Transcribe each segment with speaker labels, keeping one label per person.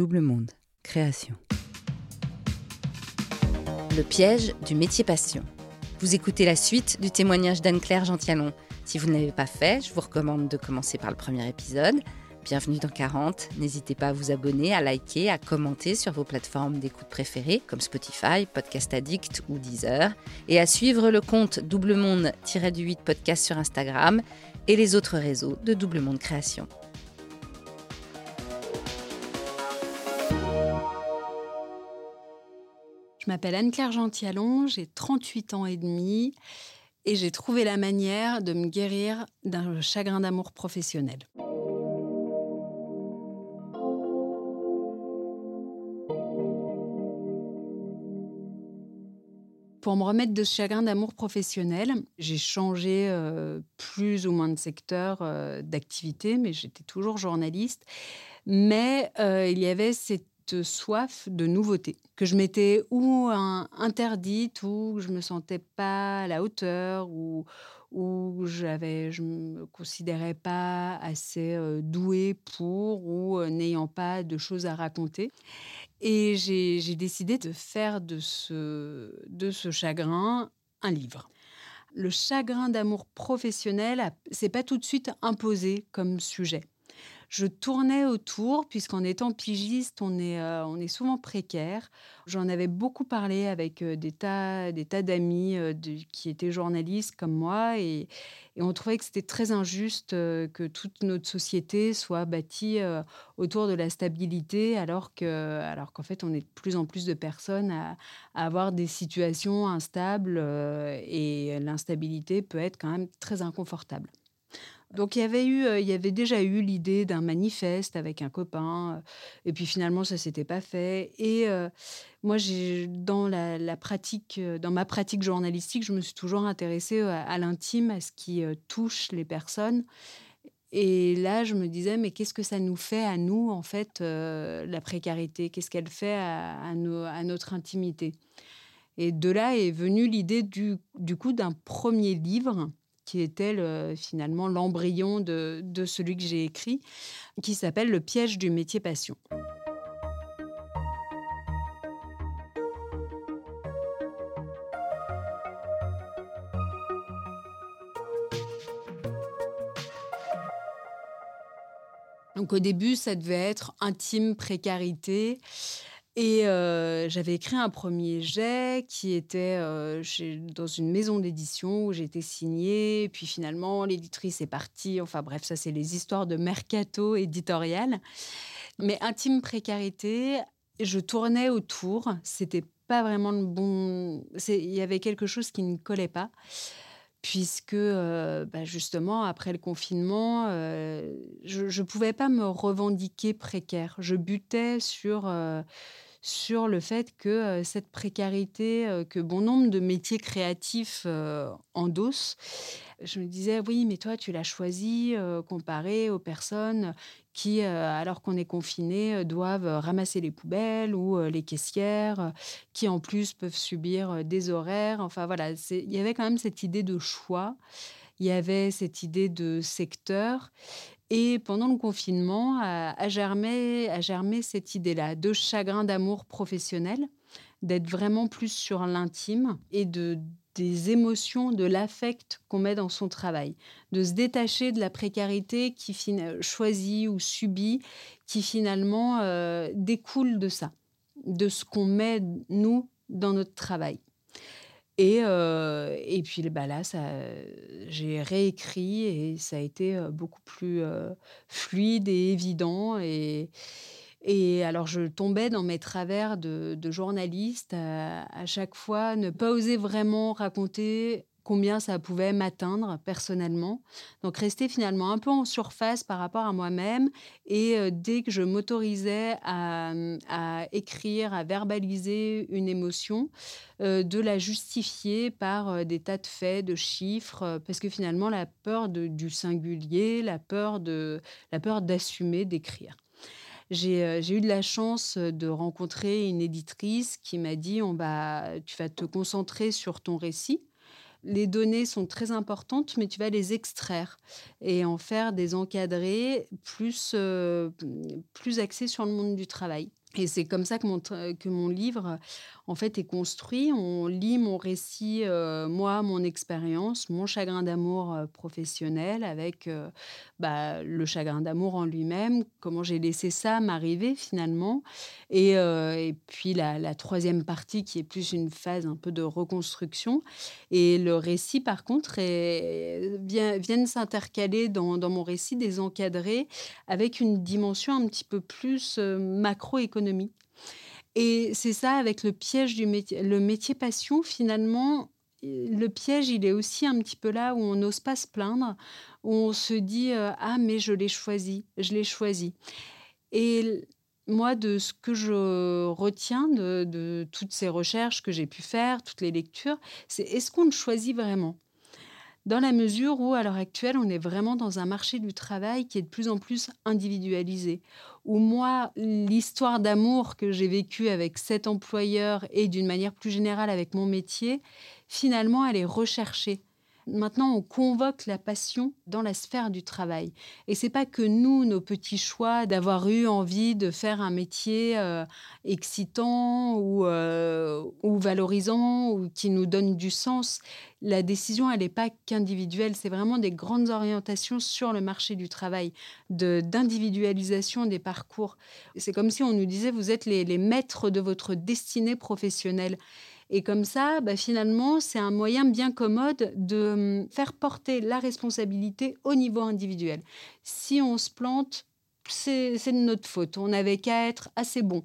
Speaker 1: Double Monde, création. Le piège du métier passion. Vous écoutez la suite du témoignage d'Anne-Claire Gentialon. Si vous ne l'avez pas fait, je vous recommande de commencer par le premier épisode. Bienvenue dans 40. N'hésitez pas à vous abonner, à liker, à commenter sur vos plateformes d'écoute préférées comme Spotify, Podcast Addict ou Deezer. Et à suivre le compte Double Monde-du-8 podcast sur Instagram et les autres réseaux de Double Monde Création.
Speaker 2: Je m'appelle Anne-Claire Gentialon, j'ai 38 ans et demi et j'ai trouvé la manière de me guérir d'un chagrin d'amour professionnel. Pour me remettre de ce chagrin d'amour professionnel, j'ai changé euh, plus ou moins de secteur euh, d'activité, mais j'étais toujours journaliste. Mais euh, il y avait cette soif de nouveauté que je m'étais ou interdite ou je me sentais pas à la hauteur ou où j'avais, je me considérais pas assez douée pour ou n'ayant pas de choses à raconter. Et j'ai décidé de faire de ce, de ce chagrin un livre. Le chagrin d'amour professionnel s'est pas tout de suite imposé comme sujet je tournais autour, puisqu'en étant pigiste, on est, euh, on est souvent précaire. J'en avais beaucoup parlé avec euh, des tas, des tas d'amis euh, qui étaient journalistes comme moi, et, on trouvait que c'était très injuste que toute notre société soit bâtie autour de la stabilité, alors que, alors qu'en fait, on est de plus en plus de personnes à, à avoir des situations instables, et l'instabilité peut être quand même très inconfortable. Donc il y avait eu, euh, il y avait déjà eu l'idée d'un manifeste avec un copain, euh, et puis finalement ça s'était pas fait. Et euh, moi, dans la, pratique, dans ma pratique journalistique, je me suis toujours intéressée à, l'intime, à ce qui touche les personnes. Et là, je me disais, mais qu'est-ce que ça nous fait à nous, en fait, la précarité? Qu'est-ce qu'elle fait à, à, notre intimité? Et de là est venue l'idée du, du coup d'un premier livre qui était finalement l'embryon de, de celui que j'ai écrit, qui s'appelle Le piège du métier passion. Donc au début, ça devait être intime, précarité. Et euh, j'avais écrit un premier jet qui était euh, dans une maison d'édition où j'étais signée. puis finalement, l'éditrice est partie. Enfin bref, ça, c'est les histoires de mercato éditorial. Mais intime précarité, je tournais autour. C'était pas vraiment le bon. Il y avait quelque chose qui ne collait pas puisque euh, bah, justement après le confinement, je ne pouvais pas me revendiquer précaire. Je butais sur sur le fait que cette précarité que bon nombre de métiers créatifs endossent, je me disais, oui, mais toi, tu l'as choisi comparé aux personnes qui, alors qu'on est confiné, doivent ramasser les poubelles ou les caissières, qui en plus peuvent subir des horaires. Enfin voilà, il y avait quand même cette idée de choix, il y avait cette idée de secteur. Et pendant le confinement, a, germé, a germé cette idée-là de chagrin d'amour professionnel, d'être vraiment plus sur l'intime et de des émotions, de l'affect qu'on met dans son travail, de se détacher de la précarité qui choisit ou subit, qui finalement euh, découle de ça, de ce qu'on met nous dans notre travail. Et, euh, et puis bah là, j'ai réécrit et ça a été euh, beaucoup plus euh, fluide et évident. Et alors, je tombais dans mes travers de, journaliste à, à, chaque fois, ne pas oser vraiment raconter combien ça pouvait m'atteindre personnellement. Donc rester finalement un peu en surface par rapport à moi-même et euh, dès que je m'autorisais à, écrire, à verbaliser une émotion, euh, de la justifier par euh, des tas de faits, de chiffres, parce que finalement la peur du singulier, la peur d'assumer, d'écrire. J'ai eu de la chance de rencontrer une éditrice qui m'a dit on va, tu vas te concentrer sur ton récit les données sont très importantes, mais tu vas les extraire et en faire des encadrés plus, plus axés sur le monde du travail. Et c'est comme ça que mon, que mon livre, en fait, est construit. On lit mon récit, euh, moi, mon expérience, mon chagrin d'amour euh, professionnel avec euh, bah, le chagrin d'amour en lui-même, comment j'ai laissé ça m'arriver finalement. Et, puis la, la, troisième partie qui est plus une phase un peu de reconstruction. Et le récit, par contre, est, vient, vient s'intercaler dans, dans, mon récit des encadrés avec une dimension un petit peu plus macroéconomique et c'est ça avec le piège du métier. Le métier passion, finalement, le piège, il est aussi un petit peu là où on n'ose pas se plaindre, où on se dit euh, Ah, mais je l'ai choisi, je l'ai choisi. Et moi, de ce que je retiens de, de toutes ces recherches que j'ai pu faire, toutes les lectures, c'est est-ce qu'on le choisit vraiment? Dans la mesure où, à l'heure actuelle, on est vraiment dans un marché du travail qui est de plus en plus individualisé. Où moi, l'histoire d'amour que j'ai vécue avec cet employeur et d'une manière plus générale avec mon métier, finalement, elle est recherchée. Maintenant, on convoque la passion dans la sphère du travail. Et c'est pas que nous, nos petits choix d'avoir eu envie de faire un métier euh, excitant ou, euh, ou valorisant ou qui nous donne du sens. La décision, elle n'est pas qu'individuelle. C'est vraiment des grandes orientations sur le marché du travail, d'individualisation des parcours. C'est comme si on nous disait, vous êtes les, les maîtres de votre destinée professionnelle. Et comme ça, bah, finalement, c'est un moyen bien commode de hum, faire porter la responsabilité au niveau individuel. Si on se plante, c'est de notre faute. On n'avait qu'à être assez bon.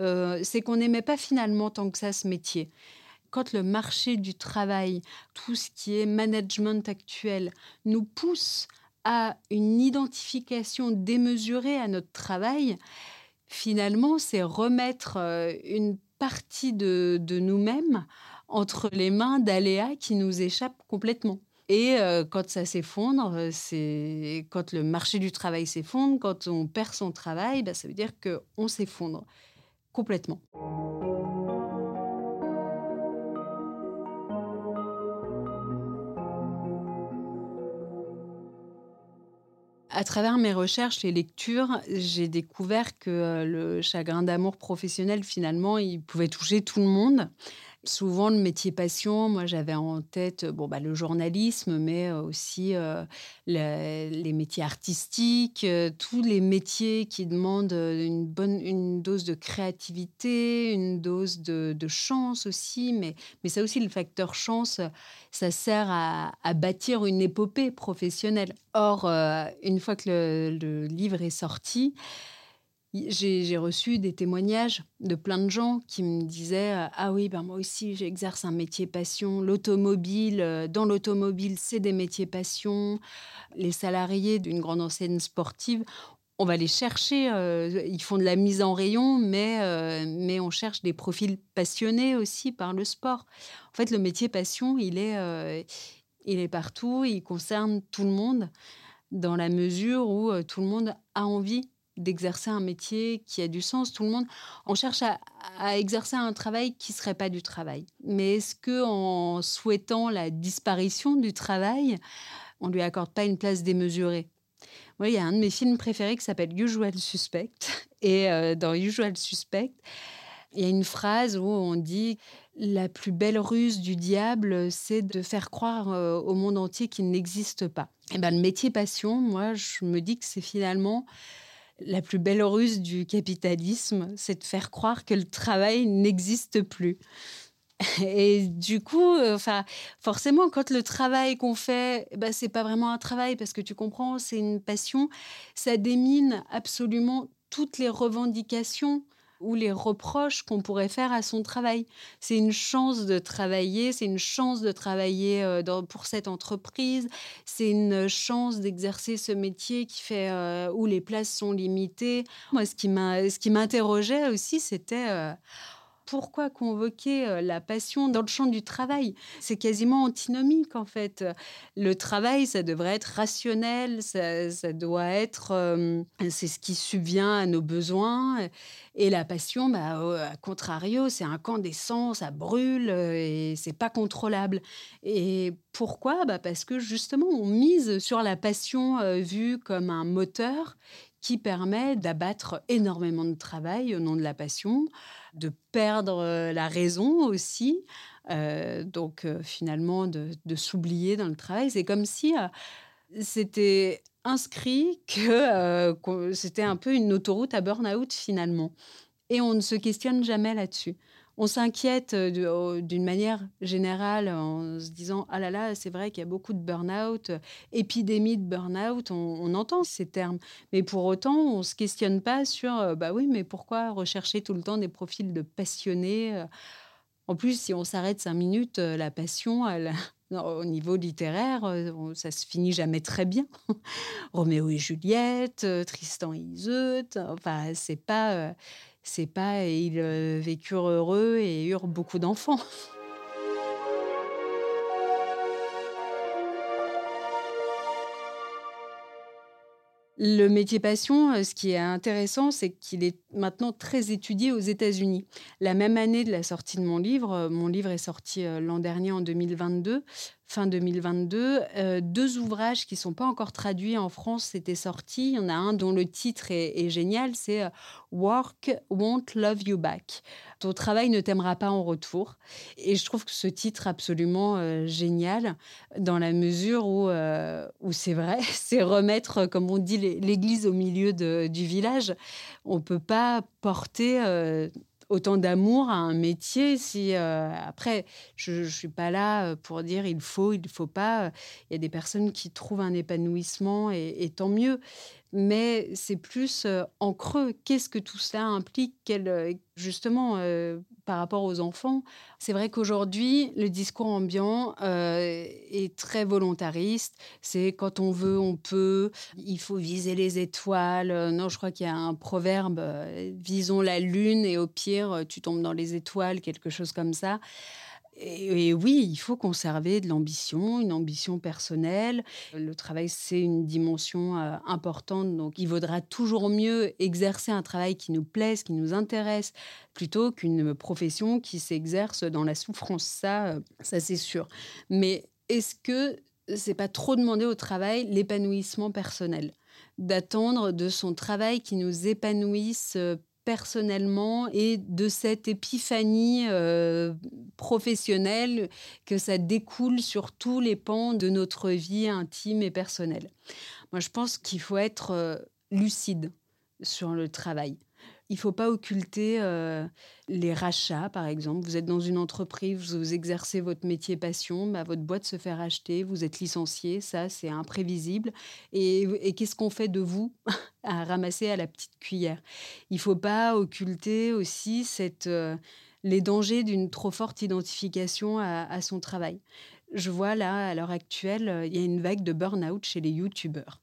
Speaker 2: Euh, c'est qu'on n'aimait pas finalement tant que ça ce métier. Quand le marché du travail, tout ce qui est management actuel, nous pousse à une identification démesurée à notre travail, finalement, c'est remettre euh, une partie de, nous-mêmes entre les mains d'aléas qui nous échappent complètement. Et euh, quand ça s'effondre, euh, c'est quand le marché du travail s'effondre, quand on perd son travail, bah, ça veut dire qu'on s'effondre complètement. À travers mes recherches et lectures, j'ai découvert que euh, le chagrin d'amour professionnel, finalement, il pouvait toucher tout le monde. Souvent, le métier passion, moi j'avais en tête bon, bah, le journalisme, mais euh, aussi euh, les métiers artistiques, euh, tous les métiers qui demandent une bonne une dose de créativité, une dose de, chance aussi. Mais, mais ça aussi, le facteur chance, ça sert à, bâtir une épopée professionnelle. Or, une fois que le livre est sorti, j'ai reçu des témoignages de plein de gens qui me disaient euh, Ah oui, ben moi aussi, j'exerce un métier passion. L'automobile, euh, dans l'automobile, c'est des métiers passion. Les salariés d'une grande enseigne sportive, on va les chercher. Euh, ils font de la mise en rayon, mais, mais on cherche des profils passionnés aussi par le sport. En fait, le métier passion, il est, il est partout. Il concerne tout le monde dans la mesure où tout le monde a envie d'exercer un métier qui a du sens. Tout le monde, on cherche à, exercer un travail qui serait pas du travail. Mais est-ce que en souhaitant la disparition du travail, on lui accorde pas une place démesurée? Moi, il y a un de mes films préférés qui s'appelle Usual Suspect. Et euh, dans Usual Suspect, il y a une phrase où on dit la plus belle ruse du diable, c'est de faire croire euh, au monde entier qu'il n'existe pas. Et eh ben, le métier passion, moi, je me dis que c'est finalement la plus belle ruse du capitalisme, c'est de faire croire que le travail n'existe plus. Et du coup, euh, enfin, forcément, quand le travail qu'on fait, bah, c'est pas vraiment un travail parce que tu comprends, c'est une passion. Ça démine absolument toutes les revendications ou les reproches qu'on pourrait faire à son travail. C'est une chance de travailler, c'est une chance de travailler euh, pour cette entreprise, c'est une chance d'exercer ce métier qui fait euh, où les places sont limitées. Moi, ce qui m'interrogeait aussi, c'était euh, pourquoi convoquer la passion dans le champ du travail? C'est quasiment antinomique en fait. Le travail, ça devrait être rationnel, ça, doit être, c'est ce qui subvient à nos besoins. Et la passion, bah, à contrario, c'est d'essence, ça brûle et c'est pas contrôlable. Et pourquoi? Bah Parce que justement, on mise sur la passion vue comme un moteur qui permet d'abattre énormément de travail au nom de la passion, de perdre euh, la raison aussi, euh, donc euh, finalement de, s'oublier dans le travail. C'est comme si c'était inscrit que c'était un peu une autoroute à burn-out finalement. Et on ne se questionne jamais là-dessus on s'inquiète euh, d'une manière générale en se disant ah là là, c'est vrai qu'il y a beaucoup de burn-out, épidémie de burn-out, on, entend ces termes, mais pour autant, on se questionne pas sur euh, bah oui, mais pourquoi rechercher tout le temps des profils de passionnés euh? En plus, si on s'arrête cinq minutes, la passion, au niveau littéraire, ça se finit jamais très bien. Roméo et Juliette, Tristan et Iseut, enfin, c'est pas c'est pas ils euh, vécurent heureux et eurent beaucoup d'enfants. Le métier passion, euh, ce qui est intéressant, c'est qu'il est maintenant très étudié aux États-Unis. La même année de la sortie de mon livre, euh, mon livre est sorti l'an dernier en 2022, fin 2022. Euh, deux ouvrages qui sont pas encore traduits en France s'étaient sortis. Il y en a un dont le titre est, génial, c'est euh, Work Won't Love You Back. Ton travail ne t'aimera pas en retour. Et je trouve que ce titre absolument euh, génial dans la mesure où, où c'est vrai, c'est remettre, comme on dit, l'église au milieu du village. On peut pas porter autant d'amour à un métier. Si euh, après, je, suis pas là euh, pour dire il faut, il faut pas. Il y a des personnes qui trouvent un épanouissement et, tant mieux. Mais c'est plus euh, en creux. Qu'est-ce que tout ça implique Quel, Justement, par rapport aux enfants, c'est vrai qu'aujourd'hui, le discours ambiant est très volontariste. C'est quand on veut, on peut. Il faut viser les étoiles. Non, je crois qu'il y a un proverbe visons la lune et au pire, tu tombes dans les étoiles, quelque chose comme ça. Et, oui, il faut conserver de l'ambition, une ambition personnelle. Le travail, c'est une dimension euh, importante, donc il vaudra toujours mieux exercer un travail qui nous plaise, qui nous intéresse, plutôt qu'une profession qui s'exerce dans la souffrance. Ça, euh, ça c'est sûr. Mais est-ce que c'est pas trop demander au travail l'épanouissement personnel? D'attendre de son travail qui nous épanouisse euh, personnellement et de cette épiphanie euh, professionnelle que ça découle sur tous les pans de notre vie intime et personnelle. Moi, je pense qu'il faut être euh, lucide sur le travail. Il ne faut pas occulter euh, les rachats, par exemple. Vous êtes dans une entreprise, vous exercez votre métier passion, bah, votre boîte se fait racheter, vous êtes licencié, ça c'est imprévisible. Et, qu'est-ce qu'on fait de vous à ramasser à la petite cuillère? Il ne faut pas occulter aussi euh, les dangers d'une trop forte identification à, à son travail. Je vois là, à l'heure actuelle, euh, il y a une vague de burn-out chez les youtubeurs.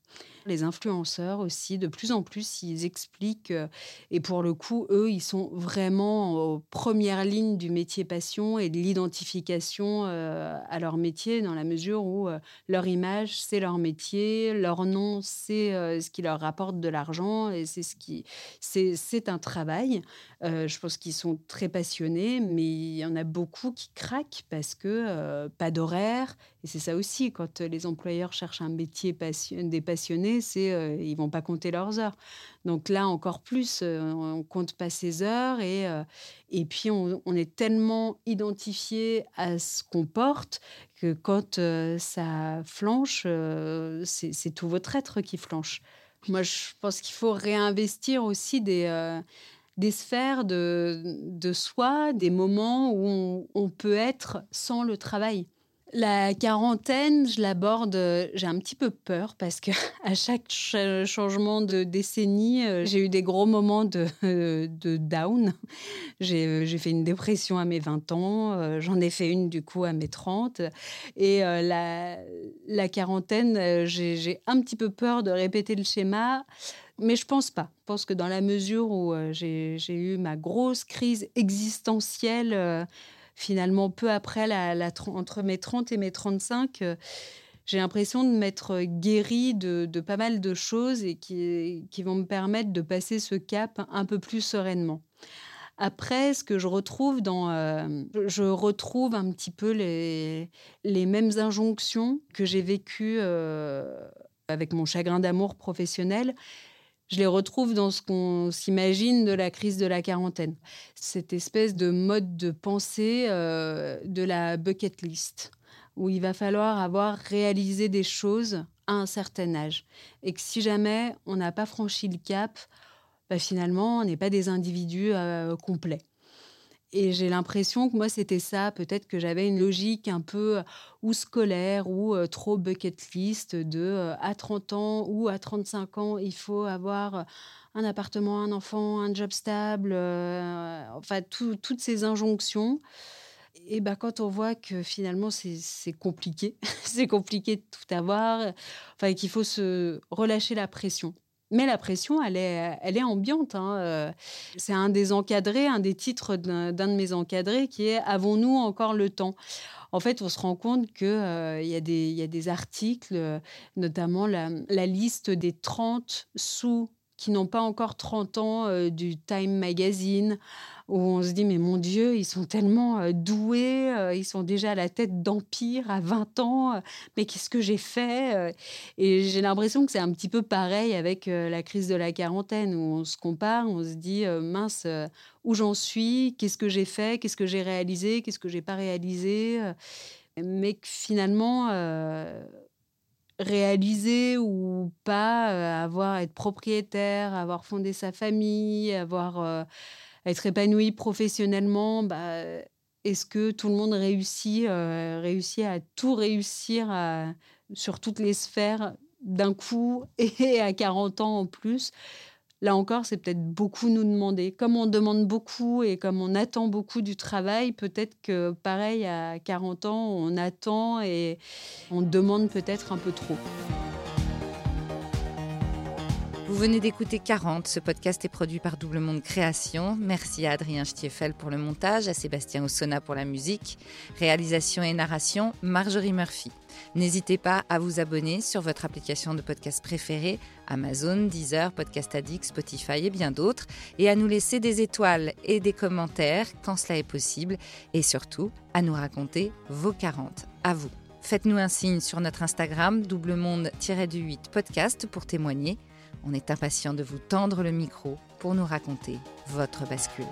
Speaker 2: Les influenceurs aussi, de plus en plus, ils expliquent, euh, et pour le coup, eux, ils sont vraiment aux premières lignes du métier passion et de l'identification euh, à leur métier, dans la mesure où euh, leur image, c'est leur métier, leur nom, c'est ce qui leur rapporte de l'argent, et c'est ce qui, c'est un travail. je pense qu'ils sont très passionnés, mais il y en a beaucoup qui craquent parce que pas d'horaire, et c'est ça aussi, quand les employeurs cherchent un métier des passionnés, c'est euh, ils vont pas compter leurs heures. Donc là, encore plus, euh, on compte pas ses heures et, euh, et puis on, est tellement identifié à ce qu'on porte que quand ça flanche, c'est tout votre être qui flanche. Moi, je pense qu'il faut réinvestir aussi des des sphères de, de soi, des moments où on, peut être sans le travail. La quarantaine, je l'aborde, euh, j'ai un petit peu peur parce que à chaque changement de décennie, euh, j'ai eu des gros moments de, de down. Euh, j'ai fait une dépression à mes 20 ans, j'en ai fait une du coup à mes 30. Et la, la quarantaine, j'ai un petit peu peur de répéter le schéma Mais je pense pas. Je pense que dans la mesure où euh, j'ai eu ma grosse crise existentielle, euh, finalement peu après, la, entre mes 30 et mes 35, euh, j'ai l'impression de m'être guérie de, pas mal de choses et qui, vont me permettre de passer ce cap un peu plus sereinement. Après, ce que je retrouve dans, je retrouve un petit peu les, les mêmes injonctions que j'ai vécues avec mon chagrin d'amour professionnel je les retrouve dans ce qu'on s'imagine de la crise de la quarantaine. Cette espèce de mode de pensée euh, de la bucket list, où il va falloir avoir réalisé des choses à un certain âge. Et que si jamais on n'a pas franchi le cap, bah, finalement, on n'est pas des individus euh, complets. Et j'ai l'impression que moi, c'était ça. Peut-être que j'avais une logique un peu ou scolaire ou trop bucket list de à 30 ans ou à 35 ans, il faut avoir un appartement, un enfant, un job stable, enfin, toutes ces injonctions. Et bah, quand on voit que finalement c'est compliqué, c'est compliqué de tout avoir, enfin, qu'il faut se relâcher la pression. Mais la pression, elle est, elle est ambiante. Hein, euh. C'est un des encadrés, un des titres d'un de mes encadrés qui est Avons-nous encore le temps? En fait, on se rend compte qu'il euh, y, y, a des articles, notamment la, la liste des 30 sous qui n'ont pas encore 30 ans euh, du Time Magazine, où on se dit, mais mon Dieu, ils sont tellement euh, doués, euh, ils sont déjà à la tête d'Empire à 20 ans, mais qu'est-ce que j'ai fait Et j'ai l'impression que c'est un petit peu pareil avec la crise de la quarantaine, où on se compare, on se dit, mince, où j'en suis, qu'est-ce que j'ai fait, qu'est-ce que j'ai réalisé, qu'est-ce que j'ai pas réalisé, mais que finalement réaliser ou pas, euh, avoir être propriétaire, avoir fondé sa famille, avoir euh, être épanoui professionnellement, bah, est-ce que tout le monde réussit, euh, réussit à tout réussir sur toutes les sphères d'un coup et à 40 ans en plus? Là encore, c'est peut-être beaucoup nous demander. Comme on demande beaucoup et comme on attend beaucoup du travail, peut-être que pareil, à 40 ans, on attend et on demande peut-être un peu trop.
Speaker 1: Vous venez d'écouter 40. Ce podcast est produit par Double Monde Création. Merci à Adrien Stiefel pour le montage, à Sébastien Ossona pour la musique. Réalisation et narration, Marjorie Murphy. N'hésitez pas à vous abonner sur votre application de podcast préférée, Amazon, Deezer, Podcast Addict, Spotify et bien d'autres, et à nous laisser des étoiles et des commentaires quand cela est possible, et surtout à nous raconter vos 40. À vous. Faites-nous un signe sur notre Instagram, double monde-du-8 podcast pour témoigner. On est impatient de vous tendre le micro pour nous raconter votre bascule.